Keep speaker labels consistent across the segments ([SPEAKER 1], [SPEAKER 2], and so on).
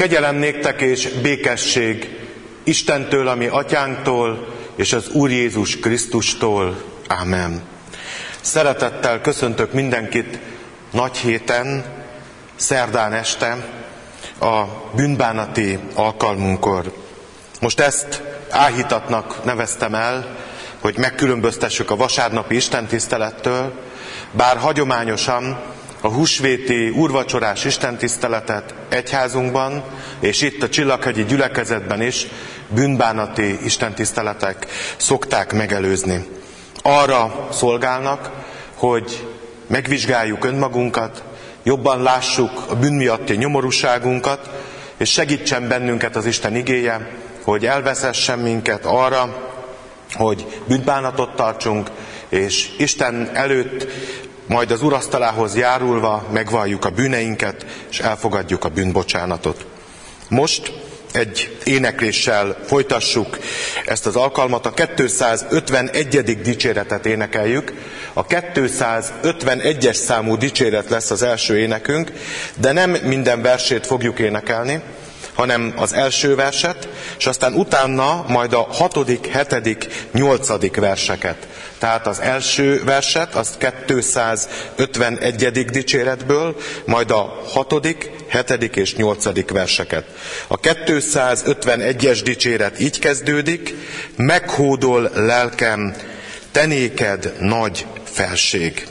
[SPEAKER 1] Kegyelem néktek és békesség Istentől, ami atyánktól, és az Úr Jézus Krisztustól. Ámen. Szeretettel köszöntök mindenkit nagy héten, szerdán este, a bűnbánati alkalmunkkor. Most ezt áhítatnak neveztem el, hogy megkülönböztessük a vasárnapi istentisztelettől, bár hagyományosan a húsvéti úrvacsorás istentiszteletet egyházunkban, és itt a Csillaghegyi gyülekezetben is bűnbánati istentiszteletek szokták megelőzni. Arra szolgálnak, hogy megvizsgáljuk önmagunkat, jobban lássuk a bűn miatti nyomorúságunkat, és segítsen bennünket az Isten igéje, hogy elveszessen minket arra, hogy bűnbánatot tartsunk, és Isten előtt majd az urasztalához járulva megvalljuk a bűneinket, és elfogadjuk a bűnbocsánatot. Most egy énekléssel folytassuk ezt az alkalmat. A 251. dicséretet énekeljük. A 251-es számú dicséret lesz az első énekünk, de nem minden versét fogjuk énekelni, hanem az első verset, és aztán utána majd a hatodik, hetedik, nyolcadik verseket. Tehát az első verset, az 251. dicséretből, majd a hatodik, hetedik és nyolcadik verseket. A 251-es dicséret így kezdődik, meghódol lelkem, tenéked nagy felség.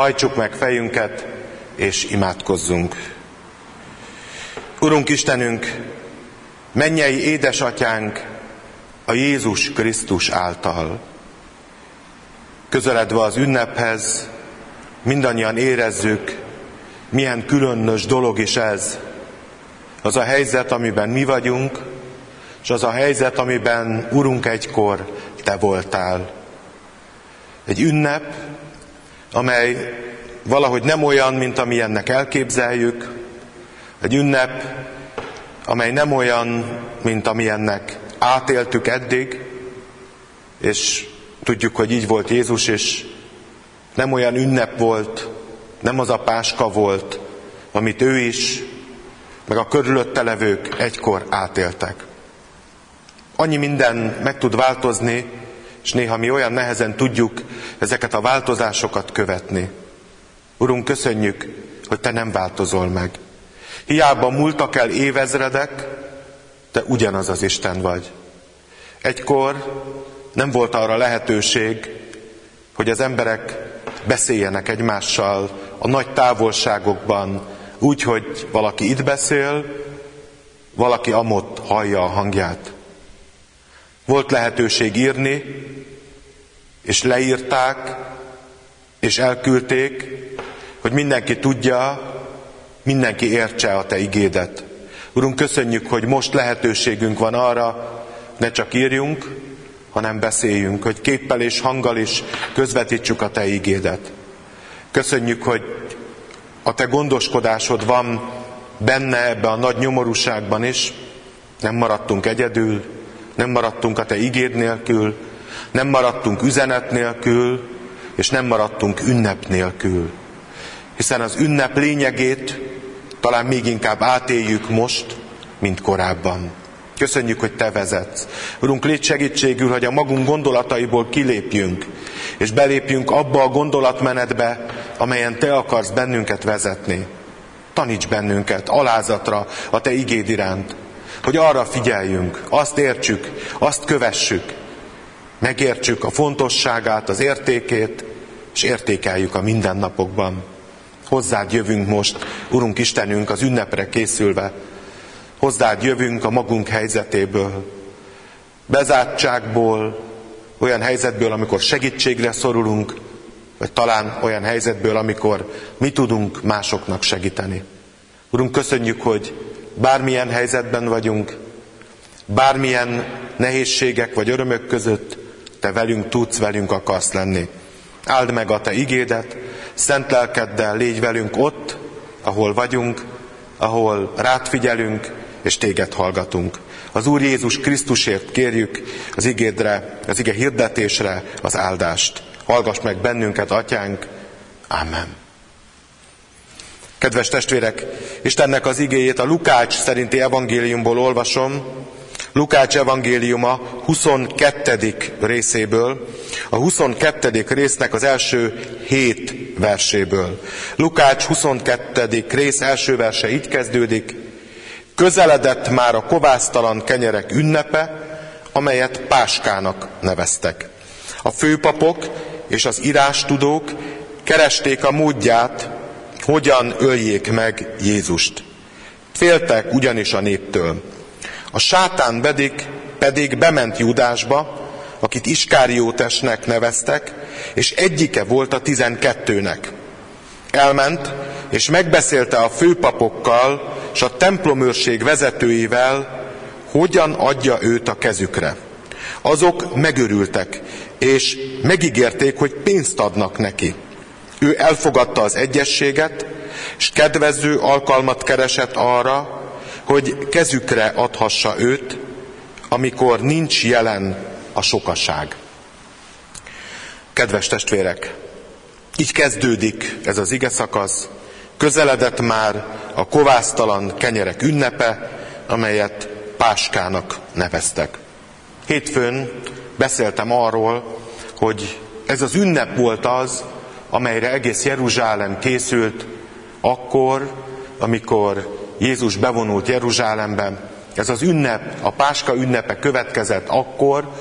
[SPEAKER 1] Hajtsuk meg fejünket, és imádkozzunk. Urunk Istenünk, mennyei édesatyánk a Jézus Krisztus által. Közeledve az ünnephez, mindannyian érezzük, milyen különös dolog is ez. Az a helyzet, amiben mi vagyunk, és az a helyzet, amiben Urunk egykor Te voltál. Egy ünnep, amely valahogy nem olyan, mint amilyennek elképzeljük, egy ünnep, amely nem olyan, mint amilyennek átéltük eddig, és tudjuk, hogy így volt Jézus, és nem olyan ünnep volt, nem az a páska volt, amit ő is, meg a körülötte levők egykor átéltek. Annyi minden meg tud változni, és néha mi olyan nehezen tudjuk ezeket a változásokat követni. Urunk, köszönjük, hogy Te nem változol meg. Hiába múltak el évezredek, Te ugyanaz az Isten vagy. Egykor nem volt arra lehetőség, hogy az emberek beszéljenek egymással a nagy távolságokban, úgy, hogy valaki itt beszél, valaki amott hallja a hangját. Volt lehetőség írni, és leírták, és elküldték, hogy mindenki tudja, mindenki értse a Te igédet. Urunk, köszönjük, hogy most lehetőségünk van arra, ne csak írjunk, hanem beszéljünk, hogy képpel és hanggal is közvetítsük a Te igédet. Köszönjük, hogy a Te gondoskodásod van benne ebbe a nagy nyomorúságban is, nem maradtunk egyedül, nem maradtunk a Te igéd nélkül, nem maradtunk üzenet nélkül, és nem maradtunk ünnep nélkül. Hiszen az ünnep lényegét talán még inkább átéljük most, mint korábban. Köszönjük, hogy Te vezetsz. Urunk, légy segítségül, hogy a magunk gondolataiból kilépjünk, és belépjünk abba a gondolatmenetbe, amelyen Te akarsz bennünket vezetni. Taníts bennünket alázatra a Te igéd iránt, hogy arra figyeljünk, azt értsük, azt kövessük, megértsük a fontosságát, az értékét, és értékeljük a mindennapokban. Hozzád jövünk most, Urunk Istenünk, az ünnepre készülve, hozzád jövünk a magunk helyzetéből, bezártságból, olyan helyzetből, amikor segítségre szorulunk, vagy talán olyan helyzetből, amikor mi tudunk másoknak segíteni. Urunk, köszönjük, hogy bármilyen helyzetben vagyunk, bármilyen nehézségek vagy örömök között, Te velünk tudsz, velünk akarsz lenni. Áld meg a Te igédet, szent lelkeddel légy velünk ott, ahol vagyunk, ahol rád figyelünk, és téged hallgatunk. Az Úr Jézus Krisztusért kérjük az igédre, az ige hirdetésre az áldást. Hallgass meg bennünket, atyánk. Amen. Kedves testvérek, Istennek az igéjét a Lukács szerinti evangéliumból olvasom, Lukács evangéliuma 22. részéből, a 22. résznek az első hét verséből. Lukács 22. rész első verse így kezdődik, Közeledett már a kovásztalan kenyerek ünnepe, amelyet Páskának neveztek. A főpapok és az írástudók keresték a módját, hogyan öljék meg Jézust. Féltek ugyanis a néptől. A sátán pedig, pedig bement Judásba, akit Iskáriótesnek neveztek, és egyike volt a tizenkettőnek. Elment, és megbeszélte a főpapokkal és a templomőrség vezetőivel, hogyan adja őt a kezükre. Azok megörültek, és megígérték, hogy pénzt adnak neki. Ő elfogadta az egyességet, és kedvező alkalmat keresett arra, hogy kezükre adhassa őt, amikor nincs jelen a sokaság. Kedves testvérek, így kezdődik ez az ige szakasz, Közeledett már a kovásztalan kenyerek ünnepe, amelyet Páskának neveztek. Hétfőn beszéltem arról, hogy ez az ünnep volt az, amelyre egész Jeruzsálem készült, akkor, amikor Jézus bevonult Jeruzsálembe. Ez az ünnep, a Páska ünnepe következett akkor,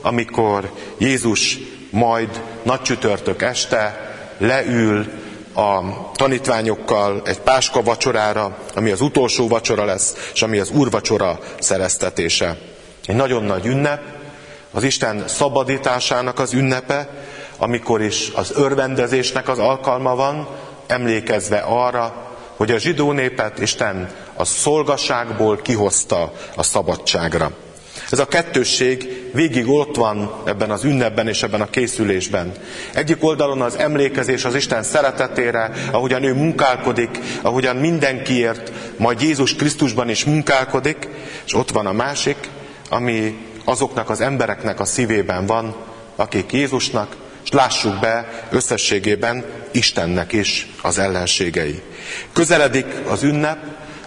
[SPEAKER 1] amikor Jézus majd nagy csütörtök este leül a tanítványokkal egy páska vacsorára, ami az utolsó vacsora lesz, és ami az úrvacsora szereztetése. Egy nagyon nagy ünnep, az Isten szabadításának az ünnepe, amikor is az örvendezésnek az alkalma van, emlékezve arra, hogy a zsidó népet Isten a szolgaságból kihozta a szabadságra. Ez a kettősség végig ott van ebben az ünnepben és ebben a készülésben. Egyik oldalon az emlékezés az Isten szeretetére, ahogyan ő munkálkodik, ahogyan mindenkiért, majd Jézus Krisztusban is munkálkodik, és ott van a másik, ami azoknak az embereknek a szívében van, akik Jézusnak és lássuk be összességében Istennek is az ellenségei. Közeledik az ünnep,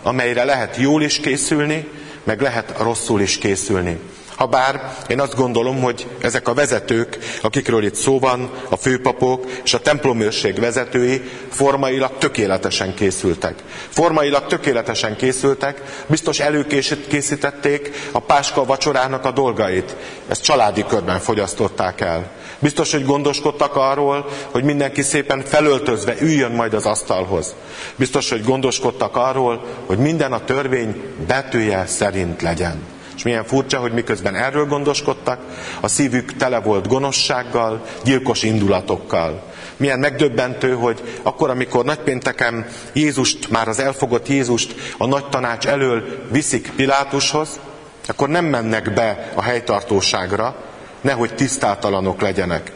[SPEAKER 1] amelyre lehet jól is készülni, meg lehet rosszul is készülni. Habár én azt gondolom, hogy ezek a vezetők, akikről itt szó van, a főpapok és a templomőrség vezetői formailag tökéletesen készültek. Formailag tökéletesen készültek, biztos előkészítették a páska vacsorának a dolgait. Ezt családi körben fogyasztották el. Biztos, hogy gondoskodtak arról, hogy mindenki szépen felöltözve üljön majd az asztalhoz. Biztos, hogy gondoskodtak arról, hogy minden a törvény betűje szerint legyen. És milyen furcsa, hogy miközben erről gondoskodtak, a szívük tele volt gonoszsággal, gyilkos indulatokkal. Milyen megdöbbentő, hogy akkor, amikor nagypénteken Jézust, már az elfogott Jézust a nagy tanács elől viszik Pilátushoz, akkor nem mennek be a helytartóságra, nehogy tisztátalanok legyenek,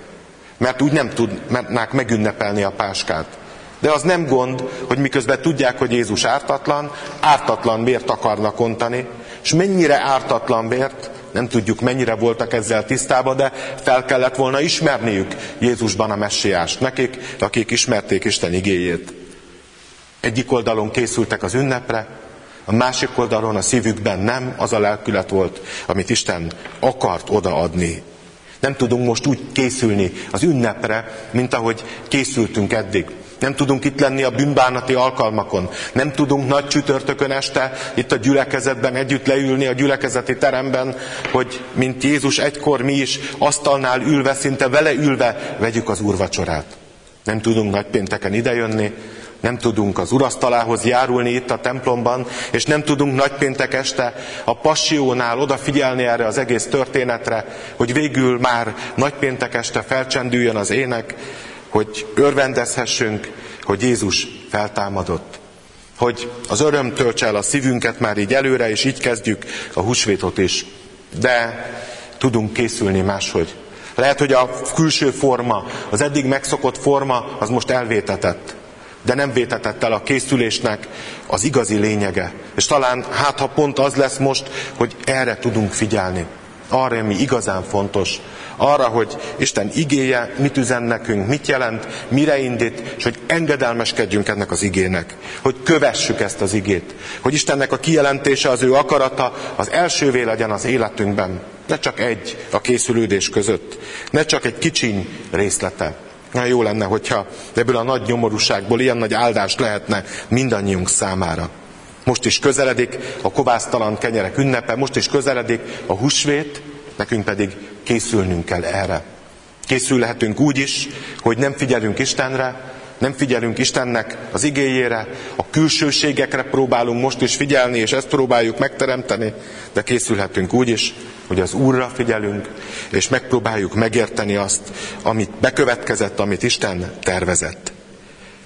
[SPEAKER 1] mert úgy nem tudnák megünnepelni a páskát. De az nem gond, hogy miközben tudják, hogy Jézus ártatlan, ártatlan miért akarnak ontani, és mennyire ártatlan vért, nem tudjuk mennyire voltak ezzel tisztában, de fel kellett volna ismerniük Jézusban a messiást nekik, akik ismerték Isten igéjét. Egyik oldalon készültek az ünnepre, a másik oldalon a szívükben nem az a lelkület volt, amit Isten akart odaadni. Nem tudunk most úgy készülni az ünnepre, mint ahogy készültünk eddig. Nem tudunk itt lenni a bűnbánati alkalmakon. Nem tudunk nagy csütörtökön este itt a gyülekezetben együtt leülni a gyülekezeti teremben, hogy mint Jézus egykor mi is asztalnál ülve, szinte vele ülve vegyük az úrvacsorát. Nem tudunk nagypénteken idejönni, nem tudunk az urasztalához járulni itt a templomban, és nem tudunk nagypéntek este a passiónál odafigyelni erre az egész történetre, hogy végül már nagypéntek este felcsendüljön az ének, hogy örvendezhessünk, hogy Jézus feltámadott. Hogy az öröm töltse el a szívünket már így előre, és így kezdjük a húsvétot is. De tudunk készülni máshogy. Lehet, hogy a külső forma, az eddig megszokott forma, az most elvétetett. De nem vétetett el a készülésnek az igazi lényege. És talán hát, ha pont az lesz most, hogy erre tudunk figyelni. Arra, ami igazán fontos, arra, hogy Isten igéje mit üzen nekünk, mit jelent, mire indít, és hogy engedelmeskedjünk ennek az igének, hogy kövessük ezt az igét, hogy Istennek a kijelentése, az ő akarata az elsővé legyen az életünkben, ne csak egy a készülődés között, ne csak egy kicsiny részlete. Na jó lenne, hogyha ebből a nagy nyomorúságból ilyen nagy áldást lehetne mindannyiunk számára. Most is közeledik a kovásztalan kenyerek ünnepe, most is közeledik a húsvét, nekünk pedig készülnünk kell erre. Készülhetünk úgy is, hogy nem figyelünk Istenre, nem figyelünk Istennek az igéjére, a külsőségekre próbálunk most is figyelni, és ezt próbáljuk megteremteni, de készülhetünk úgy is, hogy az Úrra figyelünk, és megpróbáljuk megérteni azt, amit bekövetkezett, amit Isten tervezett.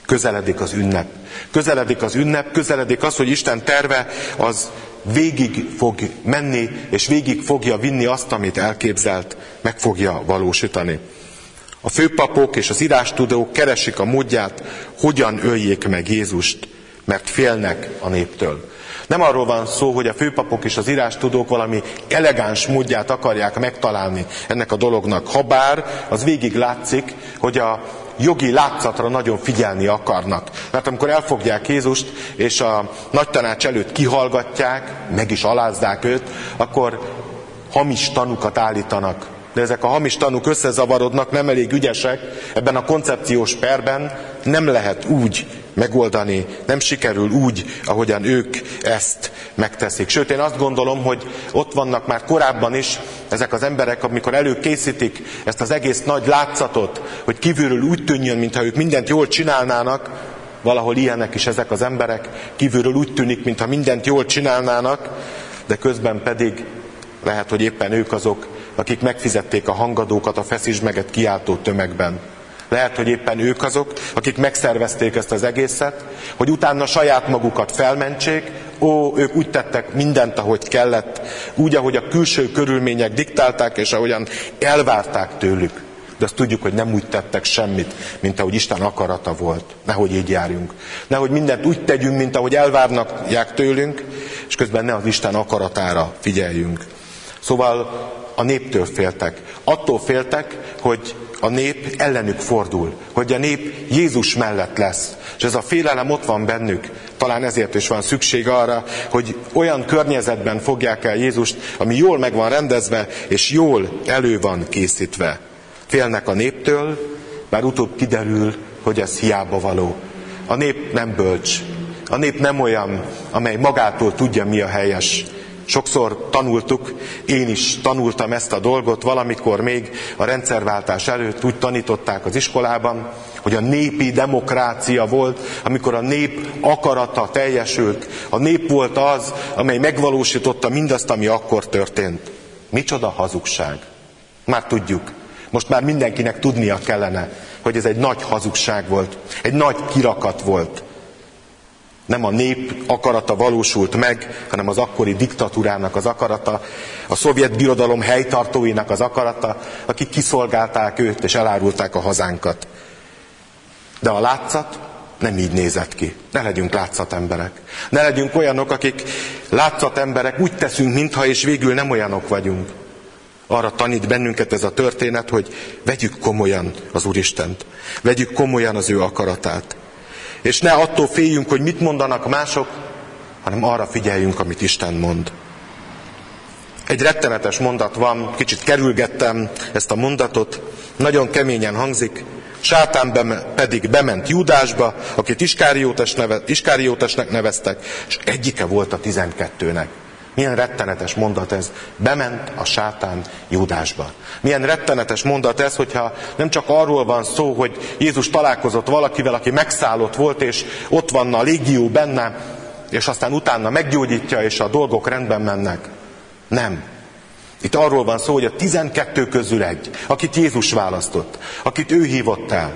[SPEAKER 1] Közeledik az ünnep. Közeledik az ünnep, közeledik az, hogy Isten terve az végig fog menni, és végig fogja vinni azt, amit elképzelt, meg fogja valósítani. A főpapok és az írástudók keresik a módját, hogyan öljék meg Jézust, mert félnek a néptől. Nem arról van szó, hogy a főpapok és az írástudók valami elegáns módját akarják megtalálni ennek a dolognak. Habár az végig látszik, hogy a jogi látszatra nagyon figyelni akarnak. Mert amikor elfogják Jézust, és a nagy tanács előtt kihallgatják, meg is alázzák őt, akkor hamis tanukat állítanak. De ezek a hamis tanúk összezavarodnak, nem elég ügyesek, ebben a koncepciós perben nem lehet úgy megoldani, nem sikerül úgy, ahogyan ők ezt megteszik. Sőt, én azt gondolom, hogy ott vannak már korábban is ezek az emberek, amikor előkészítik ezt az egész nagy látszatot, hogy kívülről úgy tűnjön, mintha ők mindent jól csinálnának, valahol ilyenek is ezek az emberek, kívülről úgy tűnik, mintha mindent jól csinálnának, de közben pedig lehet, hogy éppen ők azok, akik megfizették a hangadókat a feszismeget kiáltó tömegben. Lehet, hogy éppen ők azok, akik megszervezték ezt az egészet, hogy utána saját magukat felmentsék, ó, ők úgy tettek mindent, ahogy kellett, úgy, ahogy a külső körülmények diktálták, és ahogyan elvárták tőlük. De azt tudjuk, hogy nem úgy tettek semmit, mint ahogy Isten akarata volt. Nehogy így járjunk. Nehogy mindent úgy tegyünk, mint ahogy elvárnak tőlünk, és közben ne az Isten akaratára figyeljünk. Szóval a néptől féltek. Attól féltek, hogy a nép ellenük fordul, hogy a nép Jézus mellett lesz. És ez a félelem ott van bennük. Talán ezért is van szükség arra, hogy olyan környezetben fogják el Jézust, ami jól meg van rendezve, és jól elő van készítve. Félnek a néptől, bár utóbb kiderül, hogy ez hiába való. A nép nem bölcs. A nép nem olyan, amely magától tudja, mi a helyes. Sokszor tanultuk, én is tanultam ezt a dolgot, valamikor még a rendszerváltás előtt úgy tanították az iskolában, hogy a népi demokrácia volt, amikor a nép akarata teljesült. A nép volt az, amely megvalósította mindazt, ami akkor történt. Micsoda hazugság. Már tudjuk. Most már mindenkinek tudnia kellene, hogy ez egy nagy hazugság volt, egy nagy kirakat volt. Nem a nép akarata valósult meg, hanem az akkori diktatúrának az akarata, a szovjet birodalom helytartóinak az akarata, akik kiszolgálták őt és elárulták a hazánkat. De a látszat nem így nézett ki. Ne legyünk látszatemberek. Ne legyünk olyanok, akik látszatemberek, úgy teszünk, mintha és végül nem olyanok vagyunk. Arra tanít bennünket ez a történet, hogy vegyük komolyan az Úristent. Vegyük komolyan az ő akaratát. És ne attól féljünk, hogy mit mondanak mások, hanem arra figyeljünk, amit Isten mond. Egy rettenetes mondat van, kicsit kerülgettem ezt a mondatot, nagyon keményen hangzik, Sátán pedig bement Júdásba, akit Iskáriótesnek neveztek, és egyike volt a tizenkettőnek. Milyen rettenetes mondat ez. Bement a sátán Júdásba. Milyen rettenetes mondat ez, hogyha nem csak arról van szó, hogy Jézus találkozott valakivel, aki megszállott volt, és ott van a légió benne, és aztán utána meggyógyítja, és a dolgok rendben mennek. Nem. Itt arról van szó, hogy a tizenkettő közül egy, akit Jézus választott, akit ő hívott el,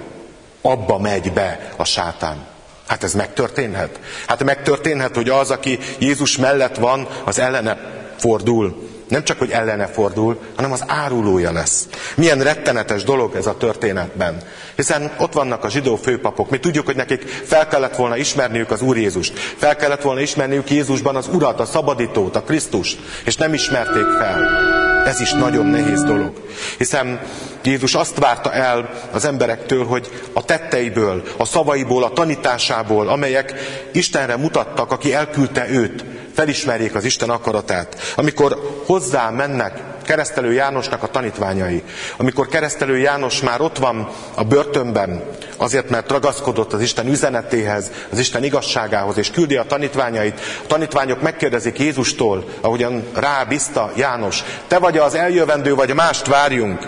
[SPEAKER 1] abba megy be a sátán. Hát ez megtörténhet. Hát megtörténhet, hogy az, aki Jézus mellett van, az ellene fordul. Nem csak, hogy ellene fordul, hanem az árulója lesz. Milyen rettenetes dolog ez a történetben. Hiszen ott vannak a zsidó főpapok. Mi tudjuk, hogy nekik fel kellett volna ismerniük az Úr Jézust. Fel kellett volna ismerniük Jézusban az Urat, a szabadítót, a Krisztust. És nem ismerték fel. Ez is nagyon nehéz dolog. Hiszen Jézus azt várta el az emberektől, hogy a tetteiből, a szavaiból, a tanításából, amelyek Istenre mutattak, aki elküldte őt, felismerjék az Isten akaratát. Amikor hozzá mennek keresztelő Jánosnak a tanítványai, amikor keresztelő János már ott van a börtönben, azért mert ragaszkodott az Isten üzenetéhez, az Isten igazságához, és küldi a tanítványait, a tanítványok megkérdezik Jézustól, ahogyan rábízta János, te vagy az eljövendő, vagy mást várjunk.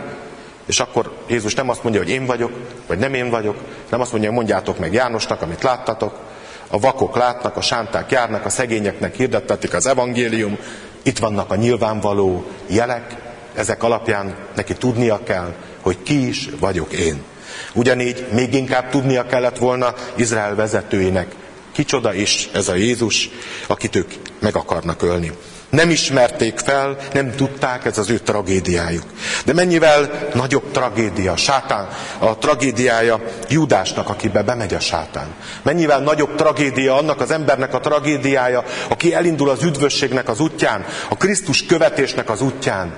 [SPEAKER 1] És akkor Jézus nem azt mondja, hogy én vagyok, vagy nem én vagyok, nem azt mondja, hogy mondjátok meg Jánosnak, amit láttatok, a vakok látnak, a sánták járnak, a szegényeknek hirdettetik az evangélium, itt vannak a nyilvánvaló jelek, ezek alapján neki tudnia kell, hogy ki is vagyok én. Ugyanígy még inkább tudnia kellett volna Izrael vezetőinek, kicsoda is ez a Jézus, akit ők meg akarnak ölni. Nem ismerték fel, nem tudták, ez az ő tragédiájuk. De mennyivel nagyobb tragédia, sátán, a tragédiája Júdásnak, akibe bemegy a sátán. Mennyivel nagyobb tragédia annak az embernek a tragédiája, aki elindul az üdvösségnek az útján, a Krisztus követésnek az útján.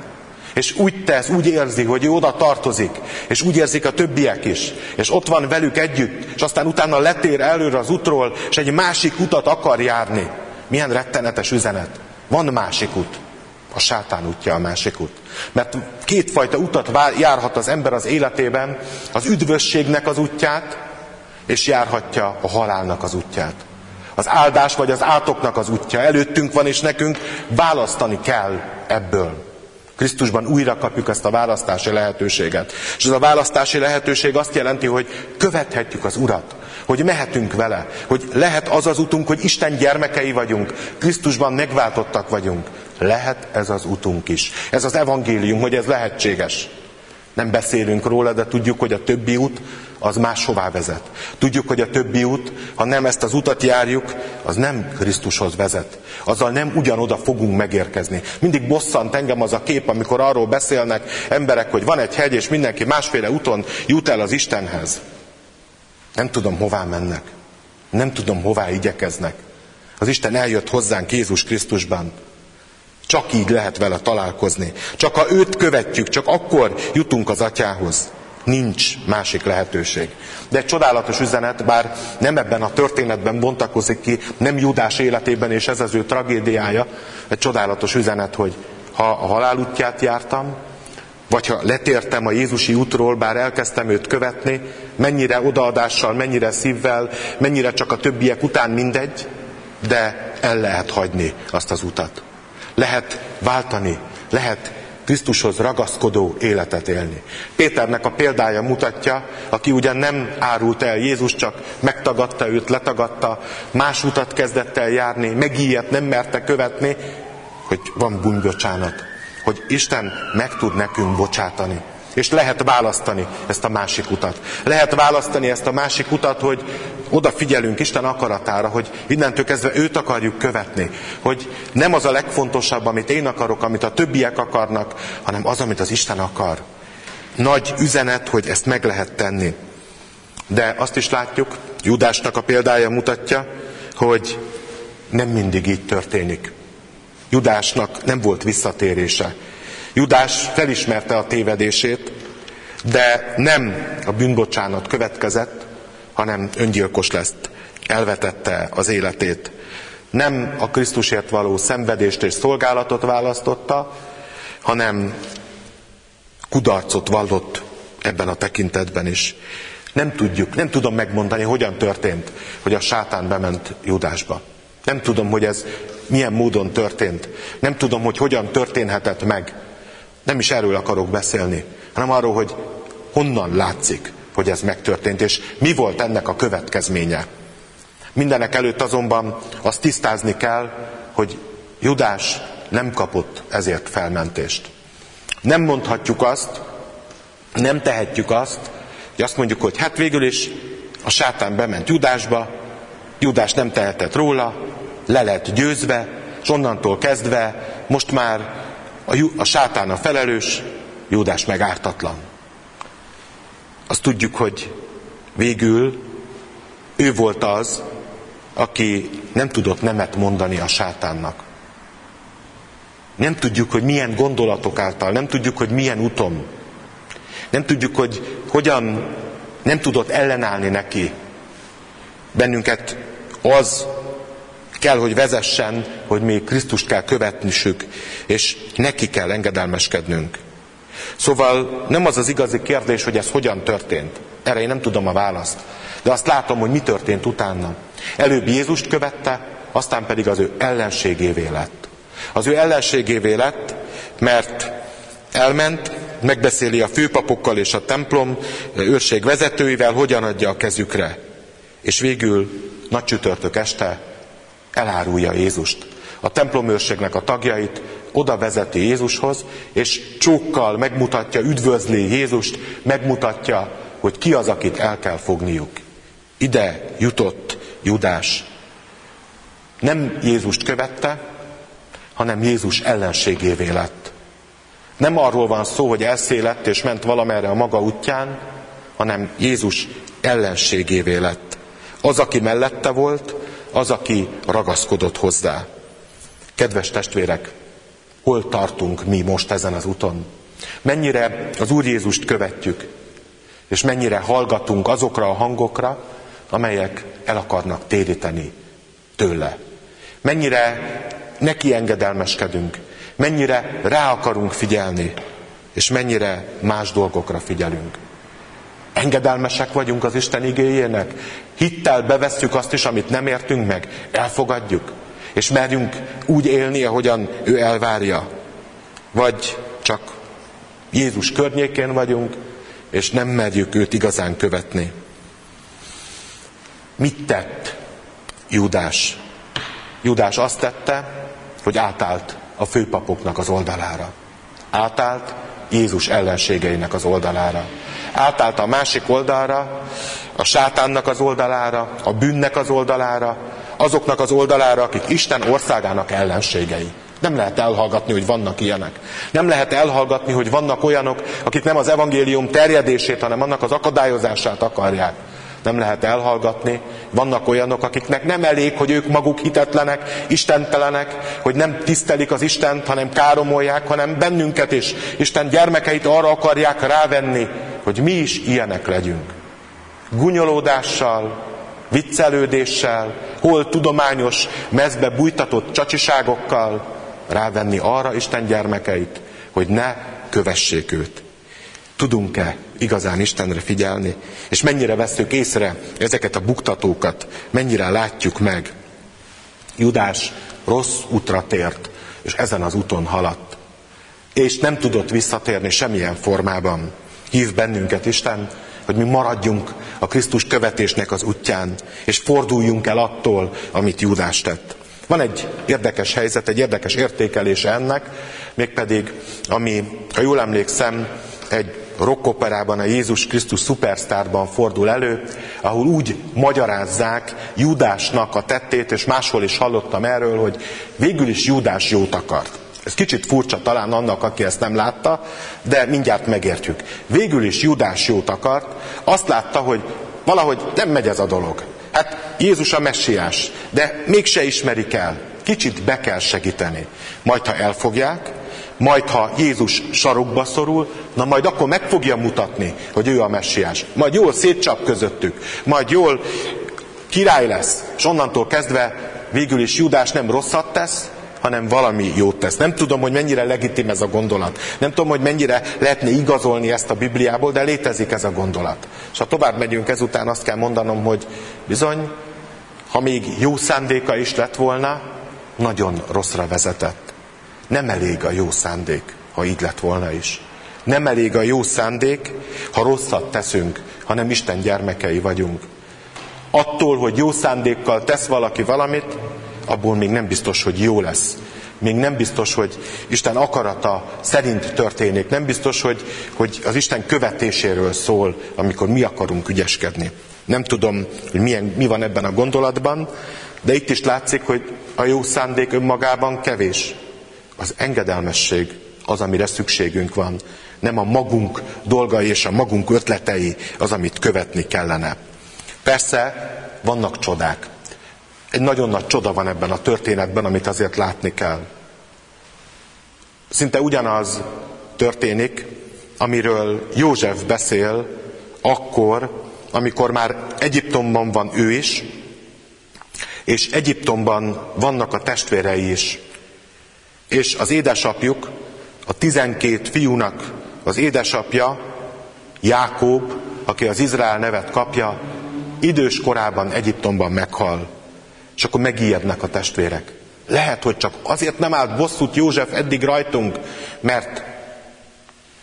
[SPEAKER 1] És úgy tesz, úgy érzi, hogy ő oda tartozik, és úgy érzik a többiek is, és ott van velük együtt, és aztán utána letér előre az útról, és egy másik utat akar járni. Milyen rettenetes üzenet. Van másik út. A sátán útja a másik út. Mert kétfajta utat járhat az ember az életében, az üdvösségnek az útját, és járhatja a halálnak az útját. Az áldás vagy az átoknak az útja előttünk van, és nekünk választani kell ebből. Krisztusban újra kapjuk ezt a választási lehetőséget. És ez a választási lehetőség azt jelenti, hogy követhetjük az Urat, hogy mehetünk vele, hogy lehet az az utunk, hogy Isten gyermekei vagyunk, Krisztusban megváltottak vagyunk. Lehet ez az utunk is. Ez az evangélium, hogy ez lehetséges. Nem beszélünk róla, de tudjuk, hogy a többi út az máshová vezet. Tudjuk, hogy a többi út, ha nem ezt az utat járjuk, az nem Krisztushoz vezet. Azzal nem ugyanoda fogunk megérkezni. Mindig bosszant engem az a kép, amikor arról beszélnek emberek, hogy van egy hegy, és mindenki másféle úton jut el az Istenhez. Nem tudom, hová mennek. Nem tudom, hová igyekeznek. Az Isten eljött hozzánk Jézus Krisztusban. Csak így lehet vele találkozni. Csak ha őt követjük, csak akkor jutunk az atyához. Nincs másik lehetőség. De egy csodálatos üzenet, bár nem ebben a történetben bontakozik ki, nem Judás életében, és ez az ő tragédiája, egy csodálatos üzenet, hogy ha a halál útját jártam, vagy ha letértem a Jézusi útról, bár elkezdtem őt követni, mennyire odaadással, mennyire szívvel, mennyire csak a többiek után mindegy, de el lehet hagyni azt az utat. Lehet váltani, lehet Krisztushoz ragaszkodó életet élni. Péternek a példája mutatja, aki ugyan nem árult el Jézus, csak megtagadta őt, letagadta, más utat kezdett el járni, megijedt, nem merte követni, hogy van bűnbocsánat, hogy Isten meg tud nekünk bocsátani. És lehet választani ezt a másik utat. Lehet választani ezt a másik utat, hogy odafigyelünk Isten akaratára, hogy innentől kezdve őt akarjuk követni. Hogy nem az a legfontosabb, amit én akarok, amit a többiek akarnak, hanem az, amit az Isten akar. Nagy üzenet, hogy ezt meg lehet tenni. De azt is látjuk, Judásnak a példája mutatja, hogy nem mindig így történik. Judásnak nem volt visszatérése. Judás felismerte a tévedését, de nem a bűnbocsánat következett, hanem öngyilkos lesz. Elvetette az életét. Nem a Krisztusért való szenvedést és szolgálatot választotta, hanem kudarcot vallott ebben a tekintetben is. Nem tudjuk, nem tudom megmondani, hogyan történt, hogy a sátán bement Judásba. Nem tudom, hogy ez milyen módon történt. Nem tudom, hogy hogyan történhetett meg. Nem is erről akarok beszélni, hanem arról, hogy honnan látszik, hogy ez megtörtént, és mi volt ennek a következménye. Mindenek előtt azonban azt tisztázni kell, hogy Judás nem kapott ezért felmentést. Nem mondhatjuk azt, nem tehetjük azt, hogy azt mondjuk, hogy hát végül is a sátán bement Judásba, Judás nem tehetett róla, le lett győzve, és onnantól kezdve most már a, a sátán a felelős, Júdás meg ártatlan. Azt tudjuk, hogy végül ő volt az, aki nem tudott nemet mondani a sátánnak. Nem tudjuk, hogy milyen gondolatok által, nem tudjuk, hogy milyen utom. Nem tudjuk, hogy hogyan nem tudott ellenállni neki. Bennünket az kell, hogy vezessen, hogy mi Krisztust kell követnissük, és neki kell engedelmeskednünk. Szóval nem az az igazi kérdés, hogy ez hogyan történt. Erre én nem tudom a választ. De azt látom, hogy mi történt utána. Előbb Jézust követte, aztán pedig az ő ellenségévé lett. Az ő ellenségévé lett, mert elment, megbeszéli a főpapokkal és a templom őrség vezetőivel, hogyan adja a kezükre. És végül nagy csütörtök este elárulja Jézust. A templomőrségnek a tagjait oda vezeti Jézushoz, és csókkal megmutatja, üdvözli Jézust, megmutatja, hogy ki az, akit el kell fogniuk. Ide jutott Judás. Nem Jézust követte, hanem Jézus ellenségévé lett. Nem arról van szó, hogy elszélett és ment valamerre a maga útján, hanem Jézus ellenségévé lett. Az, aki mellette volt, az, aki ragaszkodott hozzá. Kedves testvérek, hol tartunk mi most ezen az úton? Mennyire az Úr Jézust követjük, és mennyire hallgatunk azokra a hangokra, amelyek el akarnak téríteni tőle. Mennyire neki engedelmeskedünk, mennyire rá akarunk figyelni, és mennyire más dolgokra figyelünk. Engedelmesek vagyunk az Isten igéjének. Hittel bevesszük azt is, amit nem értünk meg. Elfogadjuk. És merjünk úgy élni, ahogyan ő elvárja. Vagy csak Jézus környékén vagyunk, és nem merjük őt igazán követni. Mit tett Judás? Judás azt tette, hogy átállt a főpapoknak az oldalára. Átállt Jézus ellenségeinek az oldalára átállt a másik oldalra, a sátánnak az oldalára, a bűnnek az oldalára, azoknak az oldalára, akik Isten országának ellenségei. Nem lehet elhallgatni, hogy vannak ilyenek. Nem lehet elhallgatni, hogy vannak olyanok, akik nem az evangélium terjedését, hanem annak az akadályozását akarják. Nem lehet elhallgatni. Vannak olyanok, akiknek nem elég, hogy ők maguk hitetlenek, istentelenek, hogy nem tisztelik az Istent, hanem káromolják, hanem bennünket is, Isten gyermekeit arra akarják rávenni, hogy mi is ilyenek legyünk. Gunyolódással, viccelődéssel, hol tudományos mezbe bújtatott csacsiságokkal rávenni arra Isten gyermekeit, hogy ne kövessék őt. Tudunk-e igazán Istenre figyelni? És mennyire veszük észre ezeket a buktatókat? Mennyire látjuk meg? Judás rossz útra tért, és ezen az úton haladt. És nem tudott visszatérni semmilyen formában. Hív bennünket Isten, hogy mi maradjunk a Krisztus követésnek az útján, és forduljunk el attól, amit Judás tett. Van egy érdekes helyzet, egy érdekes értékelése ennek, mégpedig, ami, ha jól emlékszem, egy rockoperában, a Jézus Krisztus szupersztárban fordul elő, ahol úgy magyarázzák Judásnak a tettét, és máshol is hallottam erről, hogy végül is Judás jót akart. Ez kicsit furcsa talán annak, aki ezt nem látta, de mindjárt megértjük. Végül is Judás jót akart, azt látta, hogy valahogy nem megy ez a dolog. Hát Jézus a messiás, de mégse ismerik el. Kicsit be kell segíteni. Majd, ha elfogják, majd ha Jézus sarokba szorul, na majd akkor meg fogja mutatni, hogy ő a messiás. Majd jól szétcsap közöttük, majd jól király lesz, és onnantól kezdve végül is Judás nem rosszat tesz, hanem valami jót tesz. Nem tudom, hogy mennyire legitim ez a gondolat. Nem tudom, hogy mennyire lehetne igazolni ezt a Bibliából, de létezik ez a gondolat. És ha tovább megyünk ezután, azt kell mondanom, hogy bizony, ha még jó szándéka is lett volna, nagyon rosszra vezetett. Nem elég a jó szándék, ha így lett volna is. Nem elég a jó szándék, ha rosszat teszünk, hanem Isten gyermekei vagyunk. Attól, hogy jó szándékkal tesz valaki valamit, abból még nem biztos, hogy jó lesz. Még nem biztos, hogy Isten akarata szerint történik. Nem biztos, hogy, hogy az Isten követéséről szól, amikor mi akarunk ügyeskedni. Nem tudom, hogy milyen, mi van ebben a gondolatban, de itt is látszik, hogy a jó szándék önmagában kevés. Az engedelmesség az, amire szükségünk van. Nem a magunk dolgai és a magunk ötletei az, amit követni kellene. Persze vannak csodák. Egy nagyon nagy csoda van ebben a történetben, amit azért látni kell. Szinte ugyanaz történik, amiről József beszél akkor, amikor már Egyiptomban van ő is, és Egyiptomban vannak a testvérei is. És az édesapjuk, a tizenkét fiúnak az édesapja, Jákob, aki az Izrael nevet kapja, idős korában Egyiptomban meghal. És akkor megijednek a testvérek. Lehet, hogy csak azért nem állt bosszút József eddig rajtunk, mert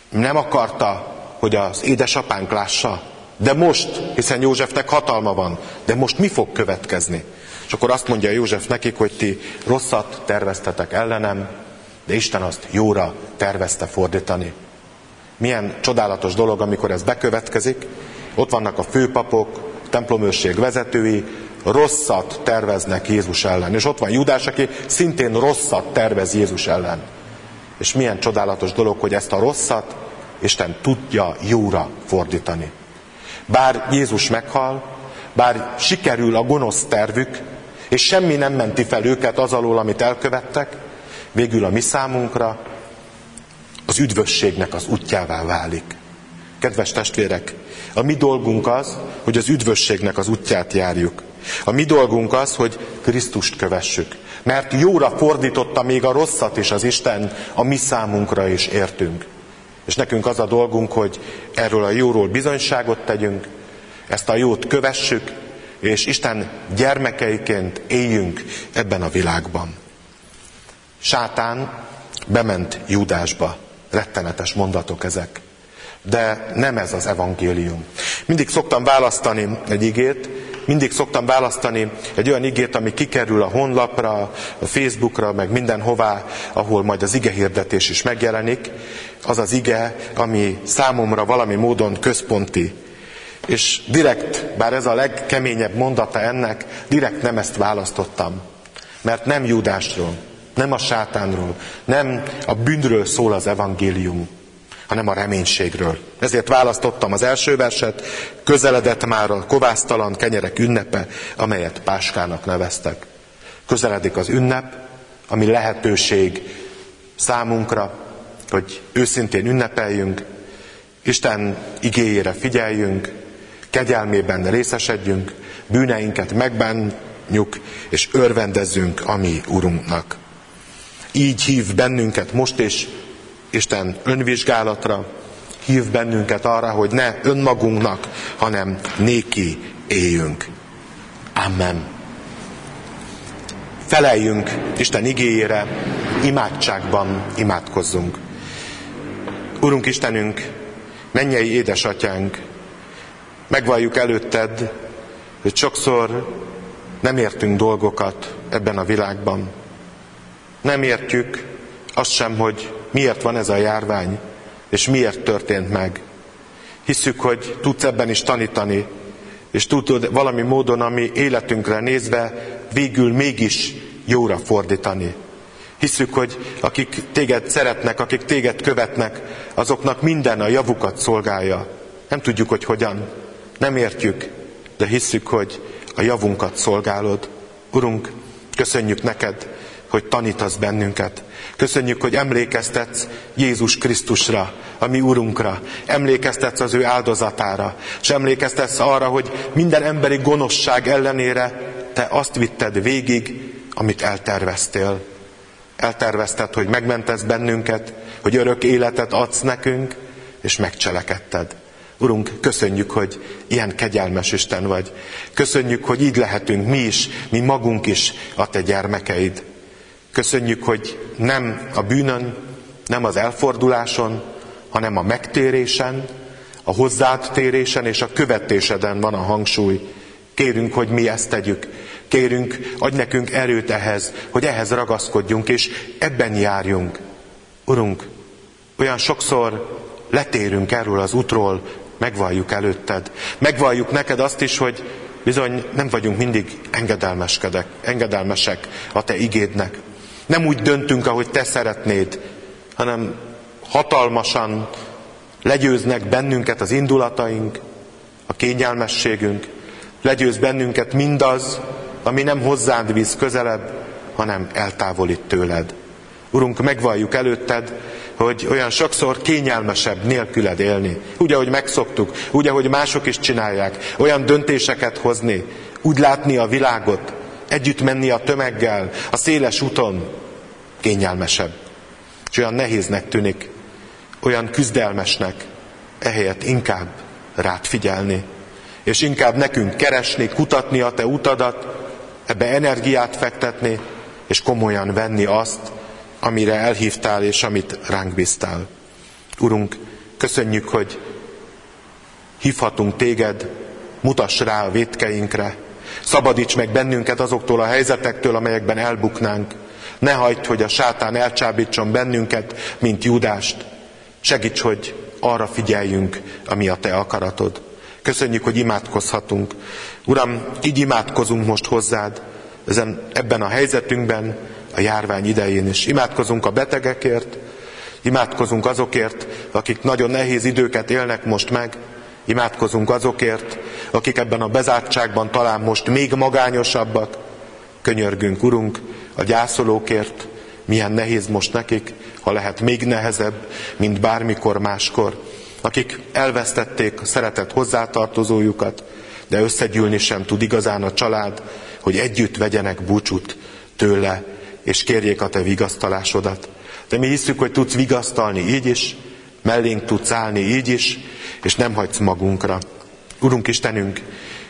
[SPEAKER 1] nem akarta, hogy az édesapánk lássa. De most, hiszen Józsefnek hatalma van, de most mi fog következni? És akkor azt mondja József nekik, hogy ti rosszat terveztetek ellenem, de Isten azt jóra tervezte fordítani. Milyen csodálatos dolog, amikor ez bekövetkezik. Ott vannak a főpapok, templomőrség vezetői, rosszat terveznek Jézus ellen. És ott van Judás, aki szintén rosszat tervez Jézus ellen. És milyen csodálatos dolog, hogy ezt a rosszat Isten tudja jóra fordítani. Bár Jézus meghal, bár sikerül a gonosz tervük, és semmi nem menti fel őket az alól, amit elkövettek, végül a mi számunkra az üdvösségnek az útjává válik. Kedves testvérek, a mi dolgunk az, hogy az üdvösségnek az útját járjuk. A mi dolgunk az, hogy Krisztust kövessük. Mert jóra fordította még a rosszat is az Isten, a mi számunkra is értünk. És nekünk az a dolgunk, hogy erről a jóról bizonyságot tegyünk, ezt a jót kövessük, és Isten gyermekeiként éljünk ebben a világban. Sátán bement Júdásba. Rettenetes mondatok ezek. De nem ez az evangélium. Mindig szoktam választani egy igét, mindig szoktam választani egy olyan igét, ami kikerül a honlapra, a Facebookra, meg mindenhová, ahol majd az ige hirdetés is megjelenik. Az az ige, ami számomra valami módon központi. És direkt, bár ez a legkeményebb mondata ennek, direkt nem ezt választottam. Mert nem Júdásról, nem a sátánról, nem a bűnről szól az evangélium, hanem a reménységről. Ezért választottam az első verset, közeledett már a kovásztalan kenyerek ünnepe, amelyet Páskának neveztek. Közeledik az ünnep, ami lehetőség számunkra, hogy őszintén ünnepeljünk, Isten igéjére figyeljünk, kegyelmében részesedjünk, bűneinket megbánjuk, és örvendezzünk a mi Urunknak. Így hív bennünket most is Isten önvizsgálatra, hív bennünket arra, hogy ne önmagunknak, hanem néki éljünk. Amen. Feleljünk Isten igéjére, imádságban imádkozzunk. Urunk Istenünk, mennyei édesatyánk, megvalljuk előtted, hogy sokszor nem értünk dolgokat ebben a világban. Nem értjük azt sem, hogy miért van ez a járvány, és miért történt meg. Hisszük, hogy tudsz ebben is tanítani, és tudod valami módon, ami életünkre nézve végül mégis jóra fordítani. Hiszük, hogy akik téged szeretnek, akik téged követnek, azoknak minden a javukat szolgálja. Nem tudjuk, hogy hogyan, nem értjük, de hiszük, hogy a javunkat szolgálod. Urunk, köszönjük neked, hogy tanítasz bennünket. Köszönjük, hogy emlékeztetsz Jézus Krisztusra, a mi Urunkra. Emlékeztetsz az ő áldozatára. És emlékeztetsz arra, hogy minden emberi gonoszság ellenére te azt vitted végig, amit elterveztél. Eltervezted, hogy megmentesz bennünket, hogy örök életet adsz nekünk, és megcselekedted. Urunk, köszönjük, hogy ilyen kegyelmes Isten vagy. Köszönjük, hogy így lehetünk mi is, mi magunk is a te gyermekeid. Köszönjük, hogy nem a bűnön, nem az elforduláson, hanem a megtérésen, a hozzád térésen és a követéseden van a hangsúly. Kérünk, hogy mi ezt tegyük. Kérünk, adj nekünk erőt ehhez, hogy ehhez ragaszkodjunk, és ebben járjunk. Urunk, olyan sokszor letérünk erről az útról, megvalljuk előtted. Megvalljuk neked azt is, hogy bizony nem vagyunk mindig engedelmeskedek, engedelmesek a te igédnek. Nem úgy döntünk, ahogy te szeretnéd, hanem hatalmasan legyőznek bennünket az indulataink, a kényelmességünk, legyőz bennünket mindaz, ami nem hozzád visz közelebb, hanem eltávolít tőled. Urunk, megvalljuk előtted, hogy olyan sokszor kényelmesebb nélküled élni. Úgy, ahogy megszoktuk, úgy, ahogy mások is csinálják, olyan döntéseket hozni, úgy látni a világot, együtt menni a tömeggel, a széles úton, kényelmesebb. És olyan nehéznek tűnik, olyan küzdelmesnek, ehelyett inkább rád figyelni, és inkább nekünk keresni, kutatni a te utadat, ebbe energiát fektetni, és komolyan venni azt, amire elhívtál és amit ránk bíztál. Urunk, köszönjük, hogy hívhatunk téged, mutass rá a vétkeinkre, szabadíts meg bennünket azoktól a helyzetektől, amelyekben elbuknánk. Ne hagyd, hogy a sátán elcsábítson bennünket, mint Judást. Segíts, hogy arra figyeljünk, ami a te akaratod. Köszönjük, hogy imádkozhatunk. Uram, így imádkozunk most hozzád, ezen, ebben a helyzetünkben, a járvány idején is. Imádkozunk a betegekért, imádkozunk azokért, akik nagyon nehéz időket élnek most meg, imádkozunk azokért, akik ebben a bezártságban talán most még magányosabbak. Könyörgünk, Urunk, a gyászolókért, milyen nehéz most nekik, ha lehet még nehezebb, mint bármikor máskor. Akik elvesztették a szeretett hozzátartozójukat, de összegyűlni sem tud igazán a család, hogy együtt vegyenek búcsút tőle, és kérjék a te vigasztalásodat. De mi hiszük, hogy tudsz vigasztalni így is, mellénk tudsz állni így is, és nem hagysz magunkra. Urunk Istenünk,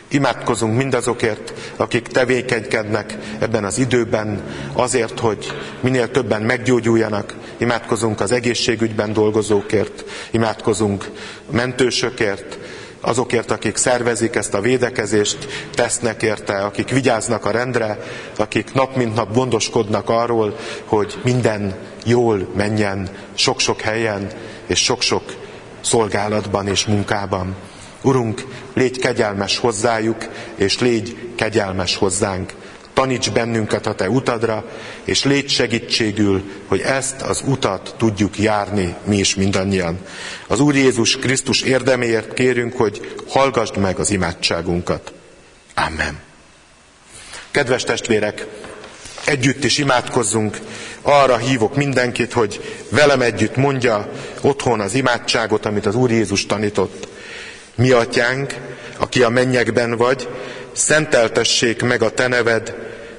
[SPEAKER 1] imádkozunk mindazokért, akik tevékenykednek ebben az időben, azért, hogy minél többen meggyógyuljanak. Imádkozunk az egészségügyben dolgozókért, imádkozunk mentősökért, azokért, akik szervezik ezt a védekezést, tesznek érte, akik vigyáznak a rendre, akik nap mint nap gondoskodnak arról, hogy minden jól menjen sok-sok helyen és sok-sok szolgálatban és munkában. Urunk, légy kegyelmes hozzájuk, és légy kegyelmes hozzánk. Taníts bennünket a Te utadra, és légy segítségül, hogy ezt az utat tudjuk járni mi is mindannyian. Az Úr Jézus Krisztus érdeméért kérünk, hogy hallgassd meg az imádságunkat. Amen. Kedves testvérek, együtt is imádkozzunk, arra hívok mindenkit, hogy velem együtt mondja otthon az imádságot, amit az Úr Jézus tanított. Mi atyánk, aki a mennyekben vagy, szenteltessék meg a te neved,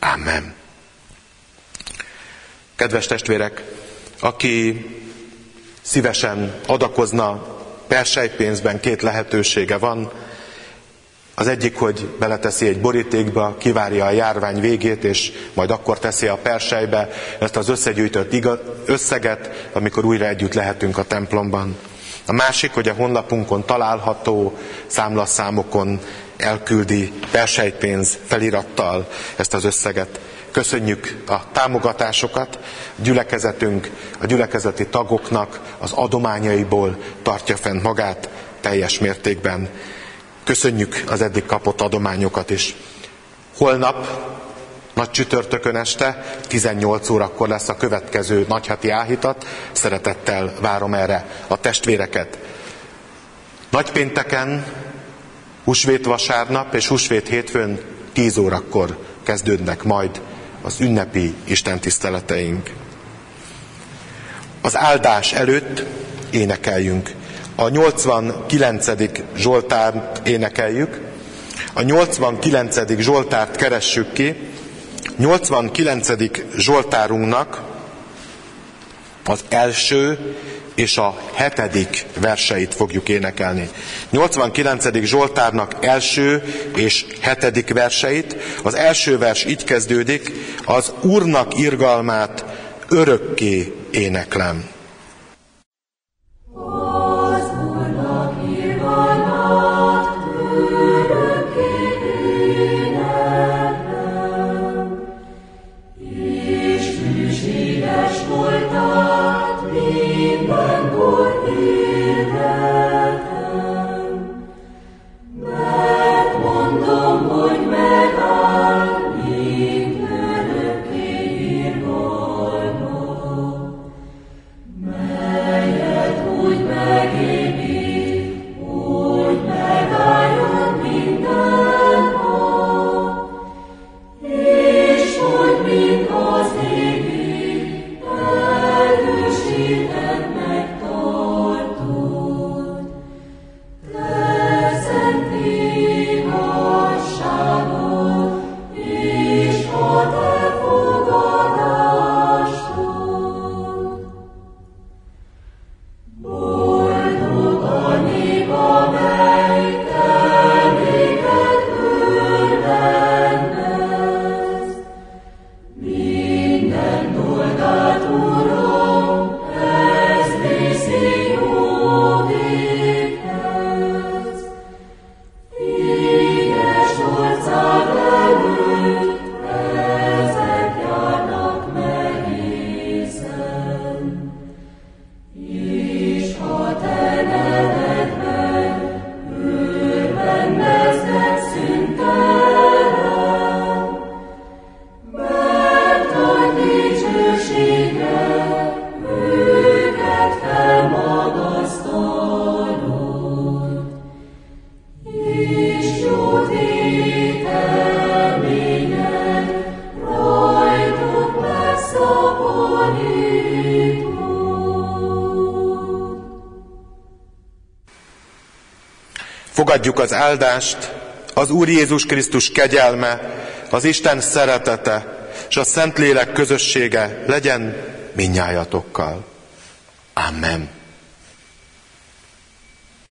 [SPEAKER 1] Amen. Kedves testvérek, aki szívesen adakozna persejpénzben, két lehetősége van. Az egyik, hogy beleteszi egy borítékba, kivárja a járvány végét, és majd akkor teszi a persejbe ezt az összegyűjtött összeget, amikor újra együtt lehetünk a templomban. A másik, hogy a honlapunkon található számlaszámokon elküldi persejpénz felirattal ezt az összeget. Köszönjük a támogatásokat, a gyülekezetünk, a gyülekezeti tagoknak az adományaiból tartja fenn magát teljes mértékben. Köszönjük az eddig kapott adományokat is. Holnap, nagy csütörtökön este, 18 órakor lesz a következő nagyhati áhítat. Szeretettel várom erre a testvéreket. Nagypénteken Húsvét vasárnap és húsvét hétfőn 10 órakor kezdődnek majd az ünnepi istentiszteleteink. Az áldás előtt énekeljünk. A 89. Zsoltárt énekeljük. A 89. Zsoltárt keressük ki. 89. Zsoltárunknak az első és a hetedik verseit fogjuk énekelni. 89. Zsoltárnak első és hetedik verseit. Az első vers így kezdődik, az Úrnak irgalmát örökké éneklem. Fogadjuk az áldást, az Úr Jézus Krisztus kegyelme, az Isten szeretete és a Szentlélek közössége legyen minnyájatokkal. Amen.